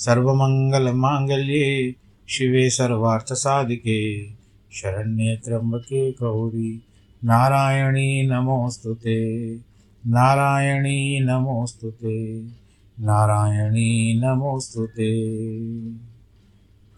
सर्वमङ्गलमाङ्गल्ये शिवे सर्वार्थसाधिके। शरण्ये त्र्यम्बके गौरी, नारायणी नमोऽस्तु ते। नारायणी नमोऽस्तु ते। नारायणी नमोऽस्तु ते।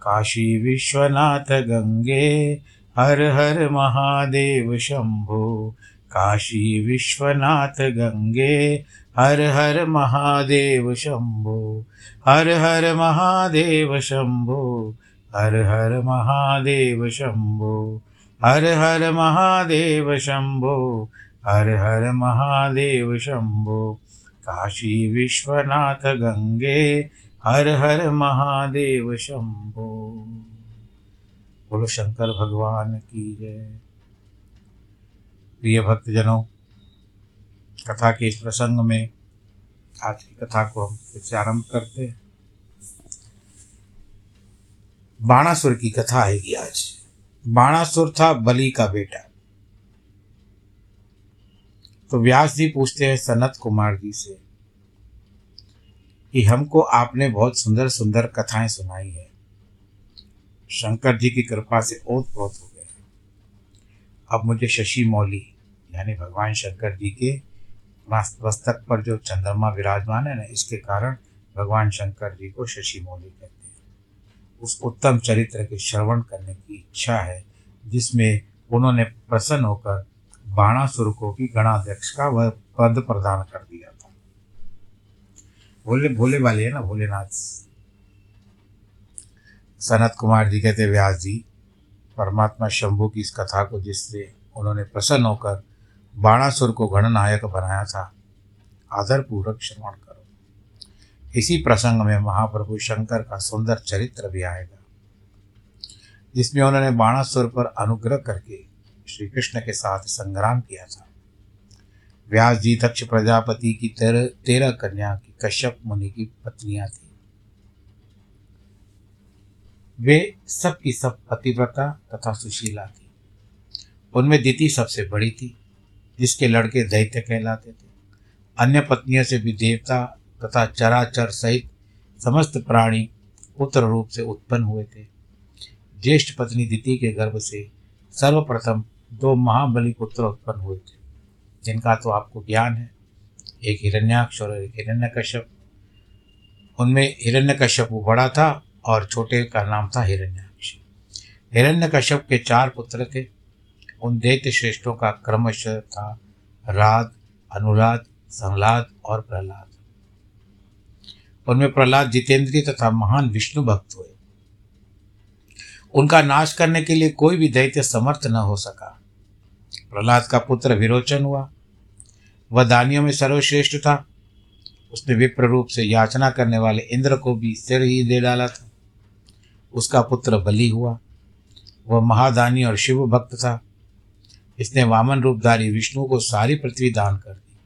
काशी विश्वनाथ गङ्गे हर हर महादेव शम्भो काशी विश्वनाथ गंगे, हर हर महादेव शंभो, हर हर महादेव शंभो, हर हर महादेव शंभो, हर हर महादेव शंभो, हर हर महादेव शंभो, काशी विश्वनाथ गंगे, हर हर महादेव शंभो। बोलो शंकर भगवान की जय। प्रिय भक्तजनों, कथा के इस प्रसंग में आज की कथा को हम फिर से आरंभ करते हैं। बाणासुर की कथा आएगी आज। बाणासुर था बलि का बेटा। तो व्यास जी पूछते हैं सनत कुमार जी से कि हमको आपने बहुत सुंदर सुंदर कथाएँ सुनाई है। शंकर जी की कृपा से ओत प्रोत हो गए अब मुझे शशि मौली यानी भगवान शंकर जी के मस्तक पर जो चंद्रमा विराजमान है ना, इसके कारण भगवान शंकर जी को शशि मौली कहते हैं। उस उत्तम चरित्र के श्रवण करने की इच्छा है, जिसमें उन्होंने प्रसन्न होकर बाणासुर को की गणाध्यक्ष का वह पद प्रदान कर दिया था। भोले भोले वाले है ना, भोलेनाथ। सनत कुमार जी कहते व्यास जी, परमात्मा शंभु की इस कथा को जिससे उन्होंने प्रसन्न होकर बाणासुर को गणनायक बनाया था। आदरपूर्वक श्रवण करो। इसी प्रसंग में महाप्रभु शंकर का सुंदर चरित्र भी आएगा। जिसमें उन्होंने बाणासुर पर अनुग्रह करके श्री कृष्ण के साथ संग्राम किया था। व्यास जी दक्ष प्रजापति की तेरह तेरह कन्या की कश्यप मुनि की पत्नियाँ थी। वे सब की सब पतिव्रता तथा सुशीला थी। उनमें दिति सबसे बड़ी थी। जिसके लड़के दैत्य कहलाते थे। अन्य पत्नियों से भी देवता तथा चराचर सहित समस्त प्राणी पुत्र रूप से उत्पन्न हुए थे। ज्येष्ठ पत्नी दिति के गर्भ से सर्वप्रथम दो महाबली पुत्र उत्पन्न हुए थे, जिनका तो आपको ज्ञान है। एक हिरण्याक्ष और एक हिरण्यकश्यप। उनमें हिरण्यकश्यप बड़ा था और छोटे का नाम था हिरण्याक्ष। हिरण्यकश्यप के चार पुत्र थे। उन दैत्य श्रेष्ठों का क्रमश था राध अनुराध संलाद और प्रहलाद। उनमें प्रहलाद जितेंद्रीय तथा महान विष्णु भक्त हुए। उनका नाश करने के लिए कोई भी दैत्य समर्थ न हो सका। प्रहलाद का पुत्र विरोचन हुआ। वह दानियों में सर्वश्रेष्ठ था। उसने विप्र रूप से याचना करने वाले इंद्र को भी सिर ही दे डाला था। उसका पुत्र बलि हुआ। वह महादानी और शिव भक्त था। इसने वामन रूपधारी विष्णु को सारी पृथ्वी दान कर दी।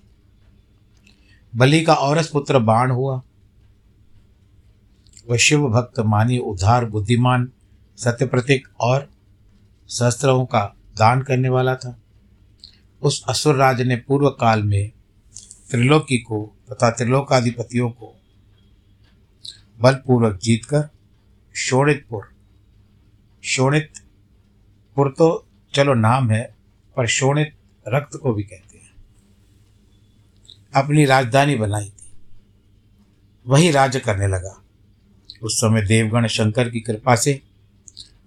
बलि का औरस पुत्र बाण हुआ। वह शिव भक्त मानी उद्धार बुद्धिमान सत्य प्रतीक और शस्त्रों का दान करने वाला था। उस असुर राज ने पूर्व काल में त्रिलोकी को तथा त्रिलोकाधिपतियों को बलपूर्वक जीतकर शोणितपुर शोणितपुर तो चलो नाम है पर शोणित रक्त को भी कहते हैं। अपनी राजधानी बनाई थी। वही राज्य करने लगा। उस समय देवगण शंकर की कृपा से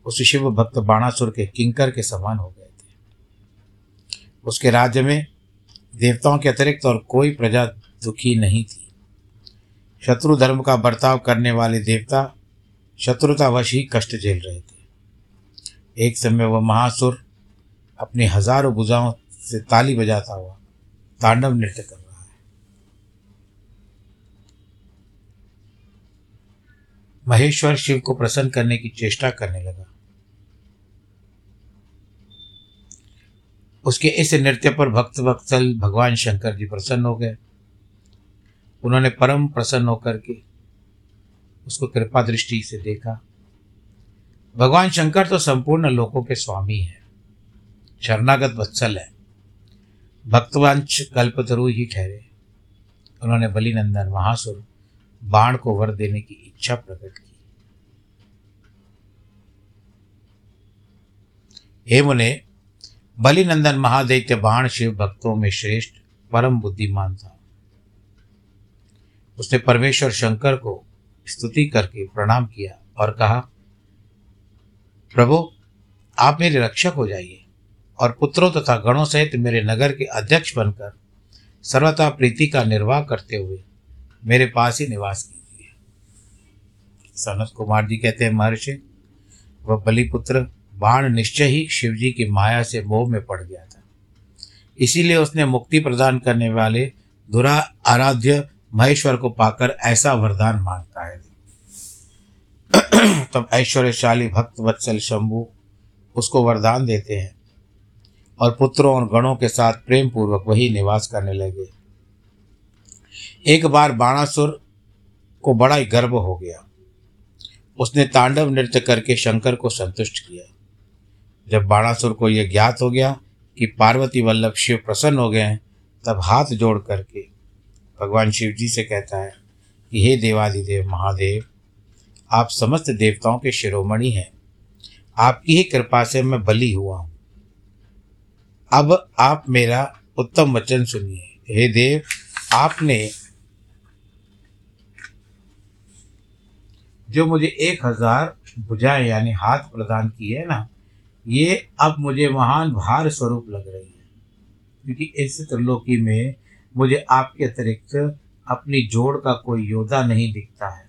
उस शिव भक्त बाणासुर के किंकर के समान हो गए थे। उसके राज्य में देवताओं के अतिरिक्त और कोई प्रजा दुखी नहीं थी। शत्रु धर्म का बर्ताव करने वाले देवता शत्रुतावश ही कष्ट झेल रहे थे। एक समय वह महासुर अपने हज़ारों भुजाओं से ताली बजाता हुआ तांडव नृत्य कर रहा है। महेश्वर शिव को प्रसन्न करने की चेष्टा करने लगा। उसके इस नृत्य पर भक्त वत्सल भगवान शंकर जी प्रसन्न हो गए। उन्होंने परम प्रसन्न होकर के उसको कृपा दृष्टि से देखा। भगवान शंकर तो संपूर्ण लोकों के स्वामी हैं। शरणागत वत्सल है। भक्तवंश कल्पतरु ही ठहरे। उन्होंने बलिनंदन, महासुर, बाण को वर देने की इच्छा प्रकट की। हे मुने, बलिनंदन महादैत्य बाण शिव भक्तों में श्रेष्ठ, परम बुद्धिमान था। उसने परमेश्वर शंकर को स्तुति करके प्रणाम किया और कहा, प्रभु, आप मेरे रक्षक हो जाइए। और पुत्रों तथा गणों सहित मेरे नगर के अध्यक्ष बनकर सर्वथा प्रीति का निर्वाह करते हुए मेरे पास ही निवास कीजिए। सनत कुमार जी कहते हैं, महर्षि, वह बलिपुत्र बाण निश्चय ही शिवजी की माया से मोह में पड़ गया था। इसीलिए उसने मुक्ति प्रदान करने वाले दुरा आराध्य महेश्वर को पाकर ऐसा वरदान माँगता है। तब ऐश्वर्यशाली भक्त वत्सल शंभु उसको वरदान देते हैं। और पुत्रों और गणों के साथ प्रेम पूर्वक वही निवास करने लगे। एक बार बाणासुर को बड़ा ही गर्व हो गया। उसने तांडव नृत्य करके शंकर को संतुष्ट किया। जब बाणासुर को यह ज्ञात हो गया कि पार्वती वल्लभ शिव प्रसन्न हो गए हैं, तब हाथ जोड़ करके भगवान शिव जी से कहता है कि, हे देवादिदेव महादेव, आप समस्त देवताओं के शिरोमणि हैं। आपकी ही कृपा से मैं बली हुआ हूँ। अब आप मेरा उत्तम वचन सुनिए। हे देव, आपने जो मुझे एक हज़ार भुजाएँ यानी हाथ प्रदान किए है ना, ये अब मुझे महान भार स्वरूप लग रही है। क्योंकि इस त्रिलोकी में मुझे आपके अतिरिक्त अपनी जोड़ का कोई योद्धा नहीं दिखता है।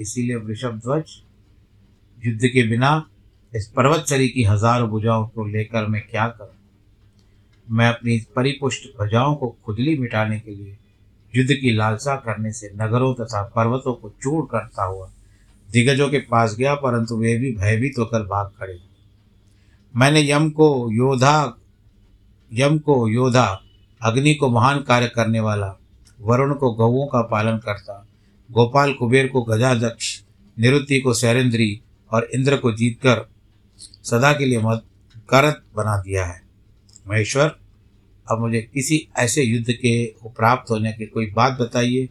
इसीलिए वृषभ ध्वज, युद्ध के बिना इस पर्वतचरी की हज़ारों भुजाओं को लेकर मैं क्या करूँ? मैं अपनी परिपुष्ट भुजाओं को खुजली मिटाने के लिए युद्ध की लालसा करने से नगरों तथा पर्वतों को चूर करता हुआ दिग्गजों के पास गया, परंतु वे भी भयभीत होकर भाग खड़े। मैंने यम को योद्धा, यम को योद्धा, अग्नि को महान कार्य करने वाला, वरुण को गौओं का पालन करता, गोपाल कुबेर को गजाध्यक्ष, निरुति को सैरेंद्री और इंद्र को जीतकर सदा के लिए मत करत बना दिया है। महेश्वर, अब मुझे किसी ऐसे युद्ध के प्राप्त होने की कोई बात बताइए,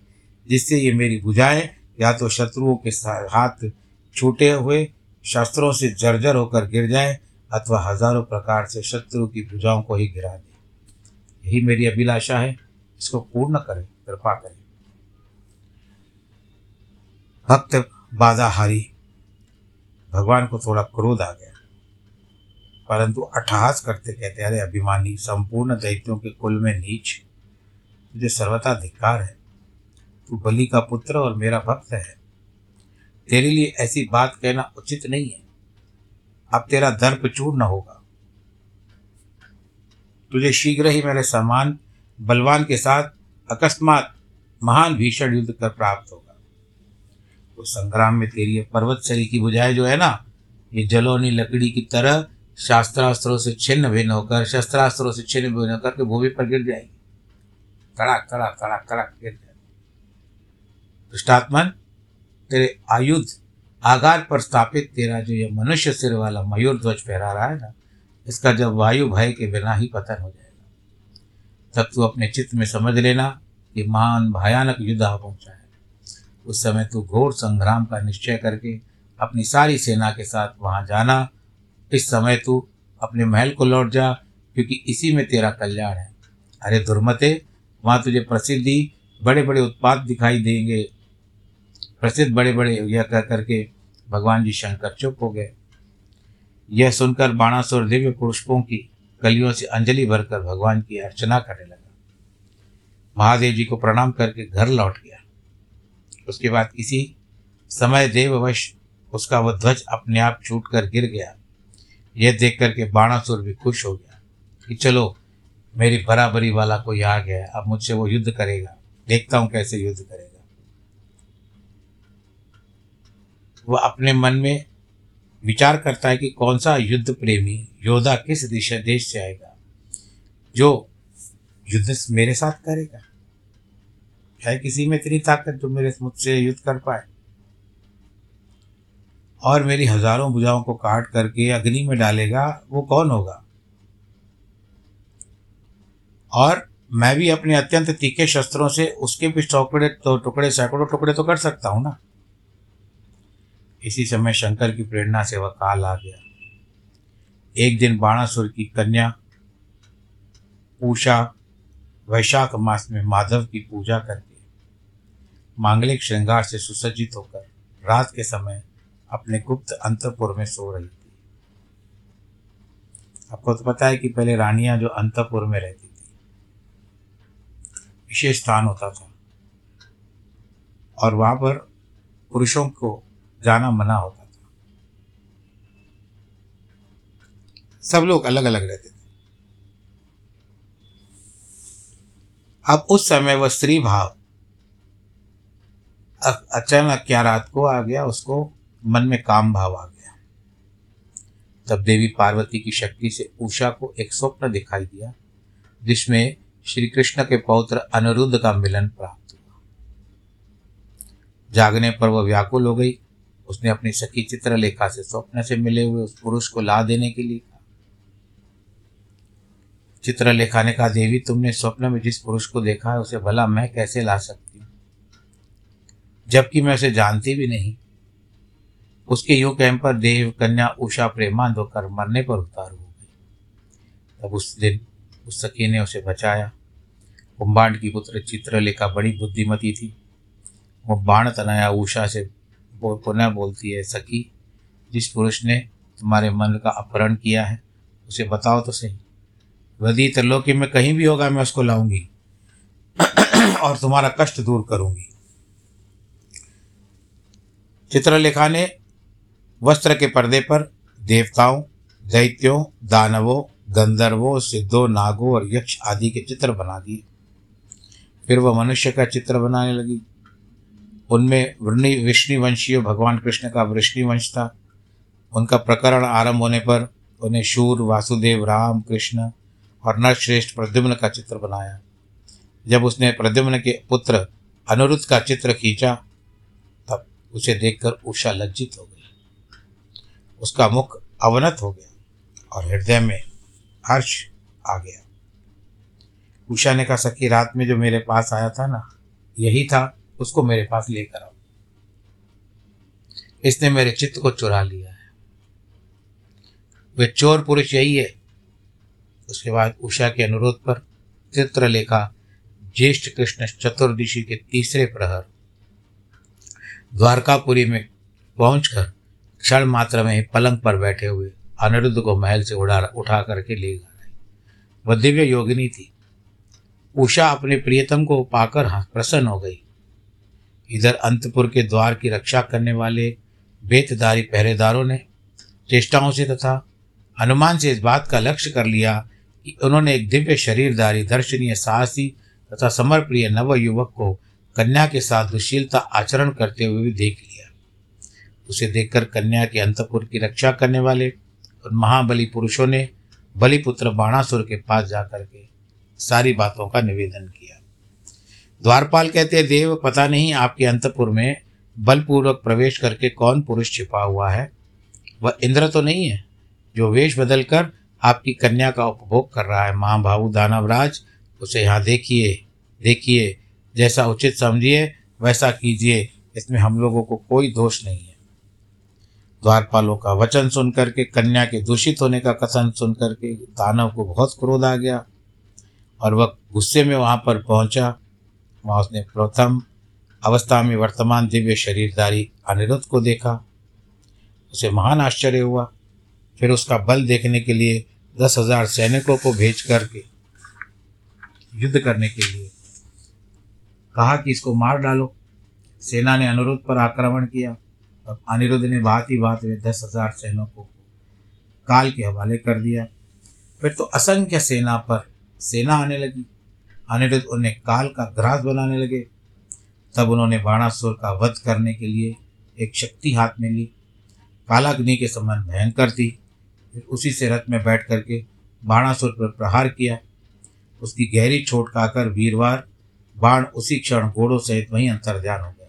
जिससे ये मेरी बुझाएँ या तो शत्रुओं के हाथ छूटे हुए, शस्त्रों से जर्जर होकर गिर जाए, अथवा हज़ारों प्रकार से शत्रु की भुजाओं को ही गिरा दे। यही मेरी अभिलाषा है। इसको पूर्ण करें, कृपा करें। भक्त बाधाहारी, भगवान को थोड़ा क्रोध आ गया। परंतु अट्ठहास करते कहते अरे अभिमानी, संपूर्ण दैत्यों के कुल में नीच, तुझे सर्वथा धिक्कार है। तू बलि का पुत्र और मेरा भक्त है। तेरे लिए ऐसी बात कहना उचित नहीं है। अब तेरा दर्प चूर्ण होगा। तुझे शीघ्र ही मेरे समान बलवान के साथ अकस्मात महान भीषण युद्ध कर प्राप्त होगा। उस तो संग्राम में तेरी पर्वत शरी की बुझाए जो है ना, ये जलोनी लकड़ी की तरह शास्त्रास्त्रों से छिन्न भिन्न होकर, शस्त्रास्त्रों से छिन्न भिन्न होकर के भूमि पर गिर जाएगी। कड़ाक कड़ाक कड़ाक कड़ाक गिर जाएगी। दुष्टात्मन, तेरे आयुध आगार पर स्थापित तेरा जो ये मनुष्य सिर वाला मयूर ध्वज फहरा रहा है ना, इसका जब वायु भय के बिना ही पतन हो जाएगा। तब तू अपने चित्त में समझ लेना कि महान भयानक युद्ध आ पहुँचा है। उस समय तू घोर संग्राम का निश्चय करके अपनी सारी सेना के साथ वहाँ जाना इस समय तू अपने महल को लौट जा, क्योंकि इसी में तेरा कल्याण है। अरे दुर्मते, वहाँ तुझे प्रसिद्धि बड़े बड़े उत्पाद दिखाई देंगे। प्रसिद्ध बड़े बड़े यह कह करके भगवान जी शंकर चुप हो गए। यह सुनकर बाणासुर दिव्य पुष्पों की कलियों से अंजलि भरकर भगवान की अर्चना करने लगा। महादेव जी को प्रणाम करके घर लौट गया। उसके बाद किसी समय देववश उसका वह ध्वज अपने आप छूट कर गिर गया। यह देख करके बाणासुर भी खुश हो गया कि चलो, मेरी बराबरी वाला कोई आ गया अब मुझसे वो युद्ध करेगा। देखता हूँ कैसे युद्ध करेगा। वह अपने मन में विचार करता है कि कौन सा युद्ध प्रेमी योद्धा किस दिशा देश से आएगा, जो युद्ध मेरे साथ करेगा। है किसी में इतनी ताकत जो मेरे मुझसे युद्ध कर पाए। और मेरी हज़ारों भुजाओं को काट करके अग्नि में डालेगा, वो कौन होगा? और मैं भी अपने अत्यंत तीखे शस्त्रों से उसके भी टुकड़े तो टुकड़े, सैकड़ों टुकड़े तो कर सकता हूँ ना? इसी समय शंकर की प्रेरणा से वह काल आ गया। एक दिन बाणासुर की कन्या, पूषा, वैशाख मास में माधव की पूजा करके मांगलिक श्रृंगार से सुसज्जित होकर रात के समय अपने गुप्त अंतपुर में सो रही थी। आपको तो पता है कि पहले रानियाँ जो अंतपुर में रहती थी, विशेष स्थान होता था। और वहाँ पर पुरुषों को जाना मना होता था। सब लोग अलग अलग रहते थे। अब उस समय वह स्त्री भाव अचानक क्या रात को आ गया, उसको मन में काम भाव आ गया। तब देवी पार्वती की शक्ति से उषा को एक स्वप्न दिखाई दिया, जिसमें श्री कृष्ण के पौत्र अनिरुद्ध का मिलन प्राप्त हुआ। जागने पर वह व्याकुल हो गई। उसने अपनी सखी चित्रलेखा से स्वप्न से मिले हुए उस पुरुष को ला देने के लिए कहा। चित्रलेखा ने कहा, देवी, तुमने स्वप्न में जिस पुरुष को देखा है, उसे भला मैं कैसे ला सकती हूँ? जबकि मैं उसे जानती भी नहीं। उसके यूँ कहने पर देव, कन्या, उषा प्रेमांत होकर मरने पर उतार हो गई। तब उस दिन उस सखी ने उसे बचाया। कुंभांड की पुत्र चित्रलेखा बड़ी बुद्धिमती थी। वो बाण तनाया उषा से पुनः बोलती है, सखी, जिस पुरुष ने तुम्हारे मन का अपहरण किया है, उसे बताओ तो सही। वदि त्रिलोकी में कहीं भी होगा, मैं उसको लाऊँगी और तुम्हारा कष्ट दूर करूँगी। चित्रलेखा ने वस्त्र के पर्दे पर देवताओं, दैत्यों, दानवों, गंधर्वों, सिद्धों, नागों और यक्ष आदि के चित्र बना दिए। फिर वह मनुष्य का चित्र बनाने लगी। उनमें वृणि, विष्णुवंशीय, भगवान कृष्ण का वृष्णिवंश था। उनका प्रकरण आरंभ होने पर उन्हें शूर, वासुदेव, राम, कृष्ण और नरश्रेष्ठ प्रद्युम्न का चित्र बनाया। जब उसने प्रद्युम्न के पुत्र अनुरुद्ध का चित्र खींचा, तब उसे देखकर उषा लज्जित हो गई। उसका मुख अवनत हो गया और हृदय में हर्ष आ गया। उषा ने कहा, सखी, रात में जो मेरे पास आया था ना, यही था, उसको मेरे पास लेकर आओ। इसने मेरे चित्त को चुरा लिया है। वे चोर पुरुष यही है। उसके बाद उषा के अनुरोध पर चित्रलेखा ज्येष्ठ कृष्ण चतुर्दशी के तीसरे प्रहर, द्वारकापुरी में पहुंचकर क्षण मात्र में ही पलंग पर बैठे हुए अनिरुद्ध को महल से उड़ा, उठा करके ले गए। वह दिव्य योगिनी थी। उषा अपने प्रियतम को पाकर प्रसन्न हो गई। इधर अंतपुर के द्वार की रक्षा करने वाले बेतदारी पहरेदारों ने चेष्टाओं से तथा हनुमान से इस बात का लक्ष्य कर लिया कि उन्होंने एक दिव्य शरीरधारी, दर्शनीय, साहसी तथा समर्प्रिय नव युवक को कन्या के साथ दुशीलता आचरण करते हुए भी देख लिया। उसे देखकर कन्या के अंतपुर की रक्षा करने वाले उन महाबली पुरुषों ने बलिपुत्र बाणासुर के पास जाकर के सारी बातों का निवेदन किया। द्वारपाल कहते, देव, पता नहीं आपके अंतपुर में बलपूर्वक प्रवेश करके कौन पुरुष छिपा हुआ है? वह इंद्र तो नहीं है, जो वेश बदलकर आपकी कन्या का उपभोग कर रहा है। महाभाऊ दानवराज, उसे यहाँ देखिए देखिए, जैसा उचित समझिए, वैसा कीजिए, इसमें हम लोगों को कोई दोष नहीं है। द्वारपालों का वचन सुन करके कन्या के दूषित होने का कथन सुन करके दानव को बहुत क्रोध आ गया। और वह गुस्से में वहाँ पर पहुँचा। वहाँ उसने प्रथम अवस्था में वर्तमान दिव्य शरीरधारी अनिरुद्ध को देखा। उसे महान आश्चर्य हुआ। फिर उसका बल देखने के लिए दस हज़ार सैनिकों को भेज करके युद्ध करने के लिए कहा कि इसको मार डालो। सेना ने अनुरुद्ध पर आक्रमण किया। अनिरुद्ध ने बात ही बात में दस हज़ार सैनिकों को काल के हवाले कर दिया। फिर तो असंख्य सेना पर सेना आने लगी। अनिरुद्ध उन्हें काल का ग्रास बनाने लगे। तब उन्होंने बाणासुर का वध करने के लिए एक शक्ति हाथ में ली। कालाग्नि के समान भयंकर थी। फिर उसी से रथ में बैठ करके बाणासुर पर प्रहार किया। उसकी गहरी चोट खाकर वीरवार बाण उसी क्षण घोड़ों सहित वहीं अंतर्ध्यान हो गया।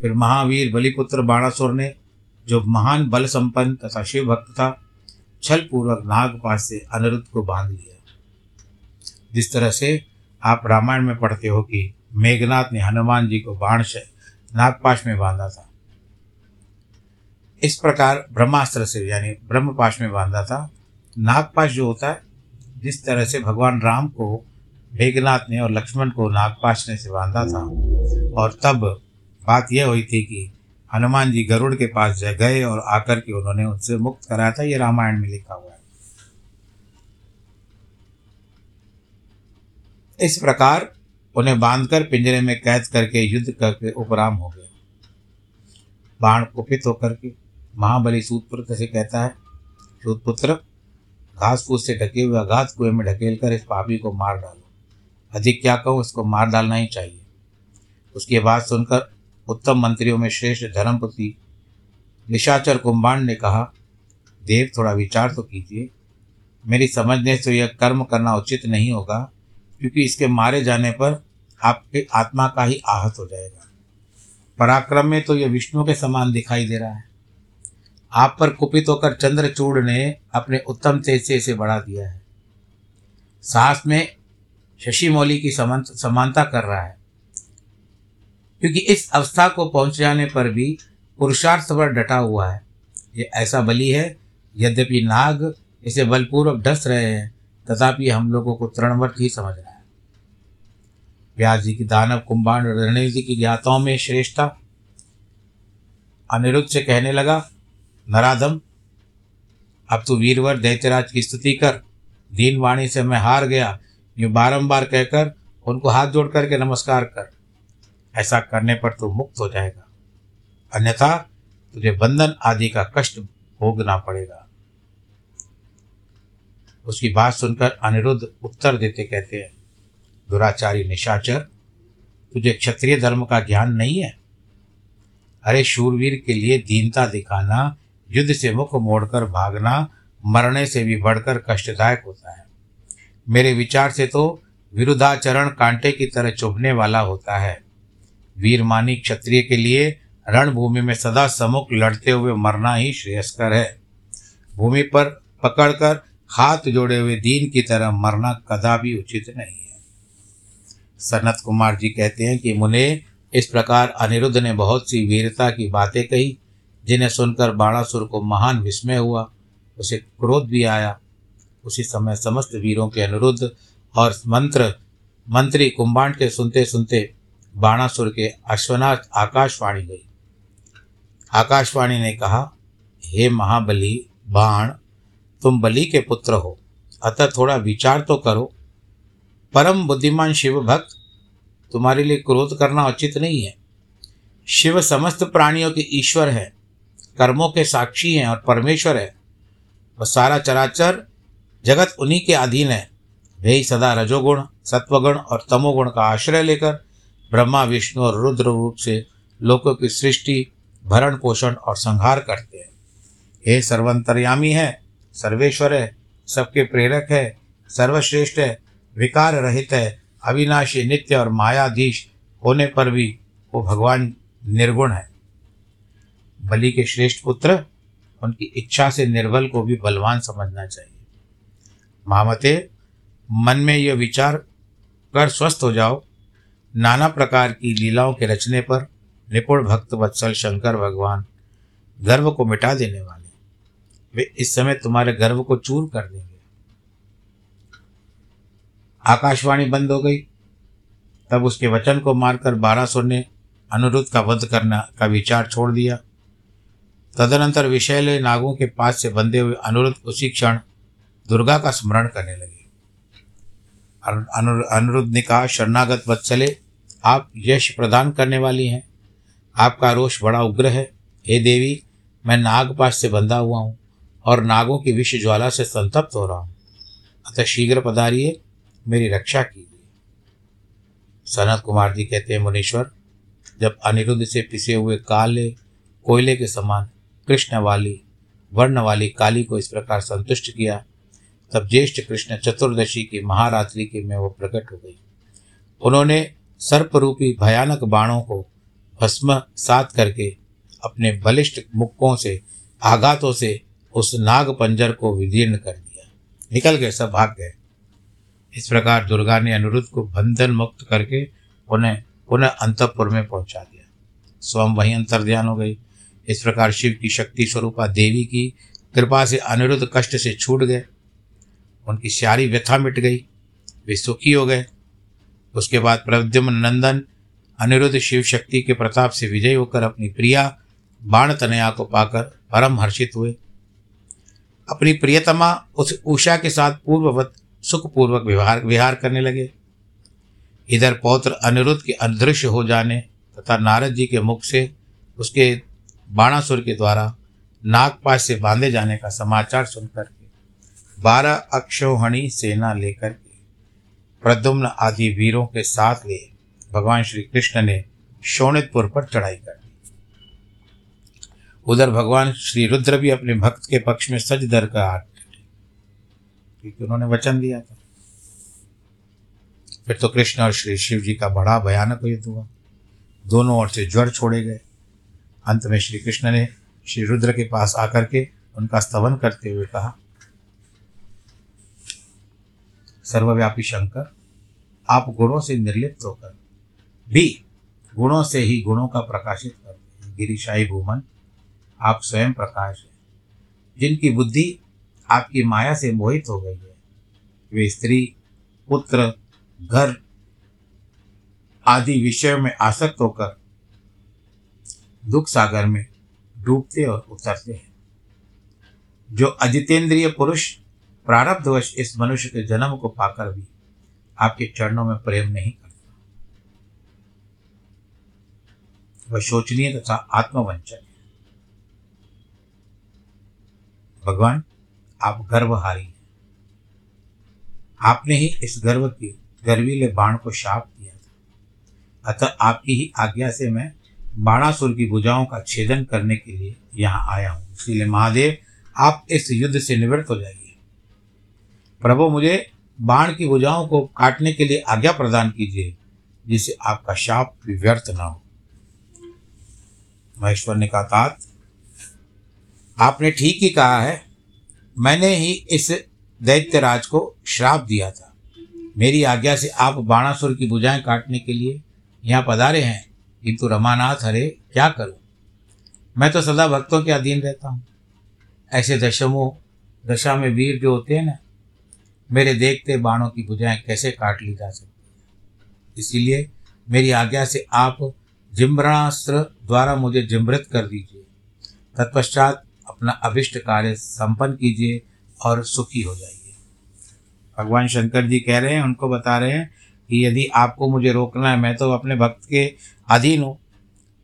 फिर महावीर बलिपुत्र बाणासुर ने जो महान बल संपन्न तथा शिव भक्त था छल पूर्वक नागपाश से अनिरुद्ध को बाँध लिया। जिस तरह से आप रामायण में पढ़ते हो कि मेघनाथ ने हनुमान जी को बाण से नागपाश में बांधा था, इस प्रकार ब्रह्मास्त्र से, यानी ब्रह्मपाश में बांधा था। नागपाश जो होता है, जिस तरह से भगवान राम को मेघनाथ ने और लक्ष्मण को नागपाश ने से बांधा था, और तब बात यह हुई थी कि हनुमान जी गरुड़ के पास गए और आकर के उन्होंने उनसे मुक्त कराया था, ये रामायण में लिखा हुआ है। इस प्रकार उन्हें बांधकर पिंजरे में कैद करके युद्ध करके उपराम हो गए बाण कुपित होकर के महाबली सूतपुत्र से कहता है, सूतपुत्र, घास फूस से ढके हुए अघात कुएँ में ढकेल कर इस पापी को मार डालो। अधिक क्या कहूँ, इसको मार डालना ही चाहिए। उसकी बात सुनकर उत्तम मंत्रियों में श्रेष्ठ धर्मपति निशाचर कुंभांड ने कहा, देव, थोड़ा विचार तो कीजिए। मेरी समझने से यह कर्म करना उचित नहीं होगा, क्योंकि इसके मारे जाने पर आपके आत्मा का ही आहत हो जाएगा। पराक्रम में तो यह विष्णु के समान दिखाई दे रहा है। आप पर कुपित होकर चंद्रचूड़ ने अपने उत्तम तेज से इसे बढ़ा दिया है। साहस में शशि मौली की समानता कर रहा है। क्योंकि इस अवस्था को पहुँच जाने पर भी पुरुषार्थ पर डटा हुआ है। ये ऐसा बलि है, यद्यपि नाग इसे बलपूर्वक डस रहे हैं, तथापि हम लोगों को तृणवत ही समझ रहा है। व्यास जी की दानव कुंभांड और रणेश जी की ज्ञाताओं में श्रेष्ठता अनिरुद्ध से कहने लगा, नराधम, अब तू वीरवर दैत्यराज की स्तुति कर। दीन वाणी से मैं हार गया। ये बारंबार कहकर उनको हाथ जोड़ करके नमस्कार कर। ऐसा करने पर तू मुक्त हो जाएगा। अन्यथा तुझे बंधन आदि का कष्ट भोगना पड़ेगा। उसकी बात सुनकर अनिरुद्ध उत्तर देते कहते हैं, दुराचारी निशाचर, तुझे क्षत्रिय धर्म का ज्ञान नहीं है? अरे शूरवीर के लिए दीनता दिखाना, युद्ध से मुख मोड़कर भागना, मरने से भी बढ़कर कष्टदायक होता है। मेरे विचार से तो विरुद्धाचरण कांटे की तरह चुभने वाला होता है। वीरमानी क्षत्रिय के लिए रणभूमि में सदा सम्मुख लड़ते हुए मरना ही श्रेयस्कर है। भूमि पर पकड़कर हाथ जोड़े हुए दीन की तरह मरना कदापि उचित नहीं है। सनत कुमार जी कहते हैं कि मुने, इस प्रकार अनिरुद्ध ने बहुत सी वीरता की बातें कही, जिन्हें सुनकर बाणासुर को महान विस्मय हुआ। उसे क्रोध भी आया। उसी समय समस्त वीरों के अनुरुद्ध और मंत्र, मंत्री कुंभांड के सुनते सुनते बाणासुर के अश्वनाथ आकाशवाणी गई। आकाशवाणी ने कहा, हे महाबली, बाण, तुम बलि के पुत्र हो, अतः थोड़ा विचार तो करो। परम बुद्धिमान शिव भक्त, तुम्हारे लिए क्रोध करना उचित नहीं है। शिव समस्त प्राणियों के ईश्वर है, कर्मों के साक्षी हैं और परमेश्वर है। वह सारा चराचर जगत उन्हीं के अधीन है। वे सदा रजोगुण, सत्वगुण और तमोगुण का आश्रय लेकर ब्रह्मा, विष्णु और रुद्र रूप से लोगों की सृष्टि, भरण पोषण और संहार करते हैं। हे सर्वंतर्यामी है, सर्वेश्वर है, सबके प्रेरक है, सर्वश्रेष्ठ है, विकार रहित है, अविनाशी, नित्य और मायाधीश होने पर भी वो भगवान निर्गुण है। बलि के श्रेष्ठ पुत्र, उनकी इच्छा से निर्बल को भी बलवान समझना चाहिए। मामते, मन में यह विचार, कर स्वस्थ हो जाओ। नाना प्रकार की लीलाओं के रचने पर निपुण भक्त वत्सल शंकर भगवान गर्व को मिटा देने वाले। वे इस समय तुम्हारे गर्व को चूर कर देंगे। आकाशवाणी बंद हो गई। तब उसके वचन को मारकर बारह सौ ने अनुरुद्ध का वध करना का विचार छोड़ दिया। तदनंतर विषैले नागों के पास से बंधे हुए अनुरुद्ध उसी क्षण दुर्गा का स्मरण करने लगे। अनुरुद्ध ने कहा शरणागत वत्सले, आप यश प्रदान करने वाली हैं। आपका रोष बड़ा उग्र है। हे देवी, मैं नागपाश से बंधा हुआ हूँ और नागों की विष ज्वाला से संतप्त हो रहा हूँ। अतः शीघ्र पधारिए, मेरी रक्षा कीजिए। सनत कुमार जी कहते हैं, मुनीश्वर, जब अनिरुद्ध से पिसे हुए काले, कोयले के समान कृष्ण वाली वर्ण वाली काली को इस प्रकार संतुष्ट किया तब ज्येष्ठ कृष्ण चतुर्दशी की महारात्रि के में वो प्रकट हो गई। उन्होंने सर्परूपी भयानक बाणों को भस्म सात करके अपने बलिष्ठ मुक्कों से, आघातों से उस नाग पंजर को विदीर्ण कर दिया। निकल गए, सब भाग गए। इस प्रकार दुर्गा ने अनुरुद्ध को बंधन मुक्त करके उन्हें पुनः अंतपुर में पहुँचा दिया। स्वयं वहीं अंतर्ध्यान हो गई। इस प्रकार शिव की शक्ति स्वरूपा देवी की कृपा से अनिरुद्ध कष्ट से छूट गए। उनकी सारी व्यथा मिट गई, वे सुखी हो गए। उसके बाद प्रद्युम्न नंदन, अनिरुद्ध शिव शक्ति के प्रताप से विजय होकर अपनी प्रिया बाण तनया को पाकर परम हर्षित हुए। अपनी प्रियतमा उस उषा के साथ पूर्ववत सुखपूर्वक विहार विहार करने लगे। इधर पौत्र अनिरुद्ध के अदृश्य हो जाने तथा नारद जी के मुख से उसके बाणासुर के द्वारा नागपाश से बांधे जाने का समाचार सुनकर बारह अक्षोहणी सेना लेकर के प्रद्युम्न आदि वीरों के साथ ले भगवान श्री कृष्ण ने शोणितपुर पर चढ़ाई कर दी। उधर भगवान श्री रुद्र भी अपने भक्त के पक्ष में सज दर का हाथ क्योंकि उन्होंने वचन दिया था। फिर तो कृष्ण और श्री शिव जी का बड़ा भयानक युद्ध हुआ। दोनों ओर से ज्वर छोड़े गए। अंत में श्री कृष्ण ने श्री रुद्र के पास आकर के उनका स्तवन करते हुए कहा सर्वव्यापी शंकर, आप गुणों से निर्लिप्त होकर, भी गुणों से ही गुणों का प्रकाशित करते हैं। गिरिशाही भूमन, आप स्वयं प्रकाश हैं। जिनकी बुद्धि आपकी माया से मोहित हो गई है, वे स्त्री, पुत्र, घर आदि विषयों में आसक्त होकर दुख सागर में डूबते और उतरते हैं। जो अजितेंद्रिय पुरुष प्रारब्धवश इस मनुष्य के जन्म को पाकर भी आपके चरणों में प्रेम नहीं करता। वह शोचनीय तथा आत्मवंचन है। भगवान, आप गर्वहारी हैं। आपने ही इस गर्व की गर्वीले बाण को शाप दिया था। अतः आपकी ही आज्ञा से मैं बाणासुर की भुजाओं का छेदन करने के लिए यहाँ आया हूँ। इसीलिए महादेव, आप इस युद्ध से निवृत्त हो जाइए। प्रभु, मुझे बाण की भुजाओं को काटने के लिए आज्ञा प्रदान कीजिए, जिससे आपका शाप भी व्यर्थ न हो। महेश्वर ने कहा, तात, आपने ठीक ही कहा है। मैंने ही इस दैत्यराज को श्राप दिया था। मेरी आज्ञा से आप बाणासुर की भुजाएँ काटने के लिए यहाँ पधारे हैं। किंतु रमानाथ हरे क्या करूँ? मैं तो सदा भक्तों के अधीन रहता हूँ। ऐसे दशमों, दशा में वीर जो होते हैं ना मेरे देखते बाणों की भुजाएँ कैसे काट ली जा सकती है? इसीलिए मेरी आज्ञा से आप जिम्रणास्त्र द्वारा मुझे जिमृत कर दीजिए। तत्पश्चात अपना अभिष्ट कार्य संपन्न कीजिए और सुखी हो जाइए। भगवान शंकर जी कह रहे हैं, उनको बता रहे हैं कि यदि आपको मुझे रोकना है, मैं तो अपने भक्त के अधीन हूँ।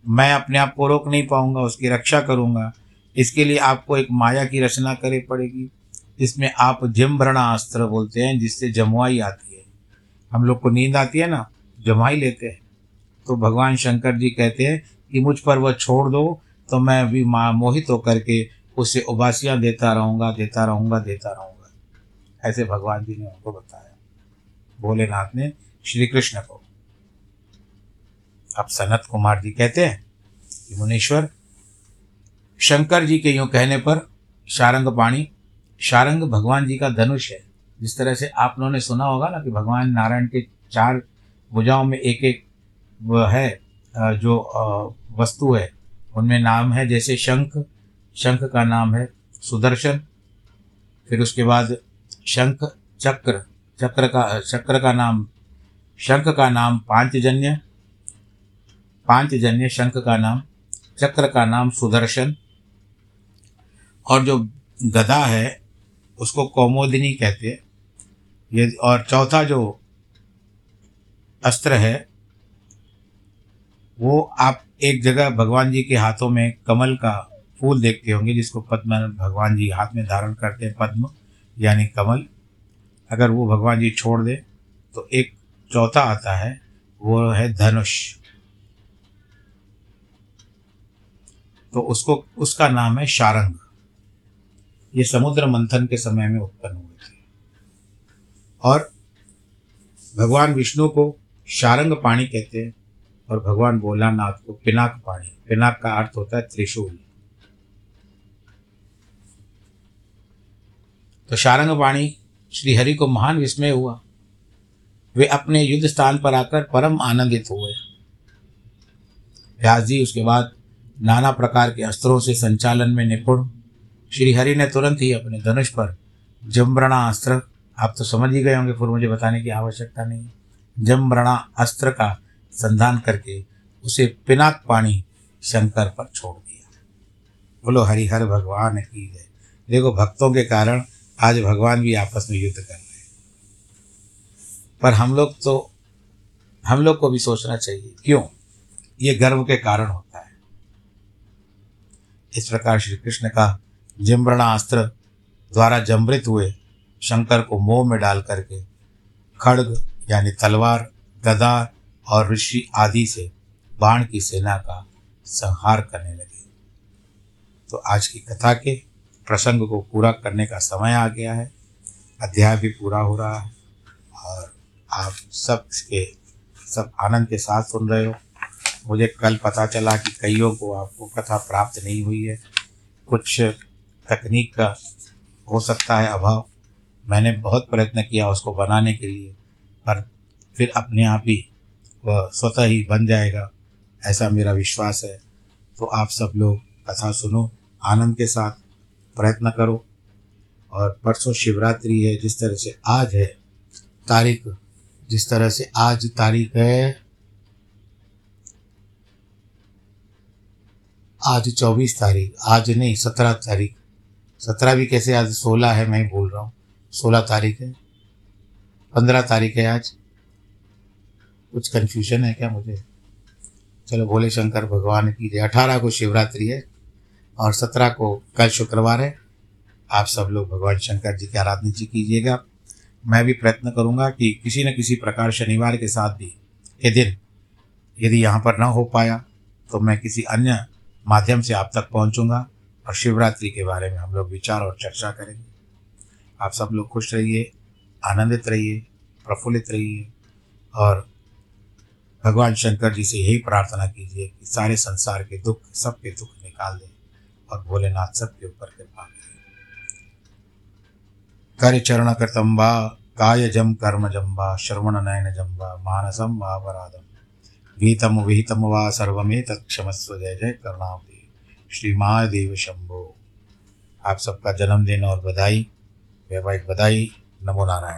मैं अपने आप को रोक नहीं पाऊँगा, उसकी रक्षा करूँगा। इसके लिए आपको एक माया की रचना करे पड़ेगी। जिसमें आप जिम्भरणा अस्त्र बोलते हैं, जिससे जमुआई आती है। हम लोग को नींद आती है ना? जमाई लेते हैं। तो भगवान शंकर जी कहते हैं कि मुझ पर वह छोड़ दो तो मैं भी माँ मोहित होकर के उसे उबासियाँ देता रहूँगा देता रहूँगा देता रहूँगा। ऐसे भगवान जी ने उनको बताया। भोलेनाथ ने श्री कृष्ण को। अब सनत कुमार जी कहते हैं कि मुनीश्वर, शंकर जी के यूँ कहने पर शारंग पाणी शारंग भगवान जी का धनुष है। जिस तरह से आप लोगों ने सुना होगा ना कि भगवान नारायण के चार भुजाओं में एक एक है जो वस्तु है, उनमें नाम है जैसे शंख शंख का नाम है सुदर्शन, फिर उसके बाद शंख चक्र चक्र का चक्र का नाम, शंख का नाम पांचजन्य पांचजन्य शंख का नाम, चक्र का नाम सुदर्शन, और जो गदा है उसको कौमोदिनी कहते हैं। ये और चौथा जो अस्त्र है, वो आप एक जगह भगवान जी के हाथों में कमल का फूल देखते होंगे, जिसको पद्म भगवान जी हाथ में धारण करते हैं, पद्म, यानी कमल। अगर वो भगवान जी छोड़ दे तो एक चौथा आता है, वो है धनुष। तो उसको, उसका नाम है शारंग। ये समुद्र मंथन के समय में उत्पन्न हुए थे। और भगवान विष्णु को शारंग पाणी कहते हैं और भगवान भोलानाथ को पिनाक पाणी। पिनाक का अर्थ होता है त्रिशूल। तो शारंग पाणी श्रीहरि को महान विस्मय हुआ। वे अपने युद्ध स्थान पर आकर परम आनंदित हुए। व्यास जी, उसके बाद नाना प्रकार के अस्त्रों से संचालन में निपुण। श्री हरि ने तुरंत ही अपने धनुष पर जम्बरणा अस्त्र, आप तो समझ ही गए होंगे, फिर मुझे बताने की आवश्यकता नहीं। जम्बरणा अस्त्र का संधान करके उसे पिनाक पानी शंकर पर छोड़ दिया। बोलो हरिहर भगवान की है देखो, भक्तों के कारण आज भगवान भी आपस में युद्ध कर रहे हैं। पर हम लोग तो हम लोग को भी सोचना चाहिए, क्यों? ये गर्व के कारण होता है। इस प्रकार श्री कृष्ण का जिम्रणास्त्र द्वारा जमृत हुए शंकर को मोह में डाल करके खड़ग, यानी तलवार, गदा और ऋषि आदि से बाण की सेना का संहार करने लगे। तो आज की कथा के प्रसंग को पूरा करने का समय आ गया है। अध्याय भी पूरा हो रहा है और आप सब के सब आनंद के साथ सुन रहे हो। मुझे कल पता चला कि कईयों को आपको कथा प्राप्त नहीं हुई है। कुछ तकनीक का हो सकता है अभाव। मैंने बहुत प्रयत्न किया उसको बनाने के लिए, पर फिर अपने आप ही वह स्वतः ही बन जाएगा, ऐसा मेरा विश्वास है। तो आप सब लोग कथा सुनो, आनंद के साथ प्रयत्न करो। और परसों शिवरात्रि है, जिस तरह से आज है, तारीख, जिस तरह से आज तारीख है, आज चौबीस तारीख, आज नहीं, सत्रह तारीख। सत्रह भी कैसे आज सोलह है, मैं बोल रहा हूँ। सोलह तारीख है, पंद्रह तारीख है आज। कुछ कन्फ्यूज़न है क्या मुझे? चलो, भोले शंकर भगवान की जय। अठारह को शिवरात्रि है और सत्रह को कल शुक्रवार है। आप सब लोग भगवान शंकर जी की आराधना जी कीजिएगा। मैं भी प्रयत्न करूँगा कि किसी न किसी प्रकार शनिवार के साथ भी के दिन यदि यहाँ पर ना हो पाया तो मैं किसी अन्य माध्यम से आप तक पहुँचूँगा। और शिवरात्रि के बारे में हम लोग विचार और चर्चा करेंगे। आप सब लोग खुश रहिए, आनंदित रहिए, प्रफुल्लित रहिए और भगवान शंकर जी से यही प्रार्थना कीजिए कि सारे संसार के दुख, सबके दुख निकाल दें और भोलेनाथ सबके ऊपर कृपा करें। कर चरण कृतम्बा काय जम कर्म जम्बा श्रवण नयन जम्बा मानसम वापराधम भीतम विहितम वा सर्वे तत्क्षमस्व जय जय करुणावती। श्री महादेव शंभो। आप सबका जन्मदिन और बधाई वैवाहिक बधाई। नमो नारायण।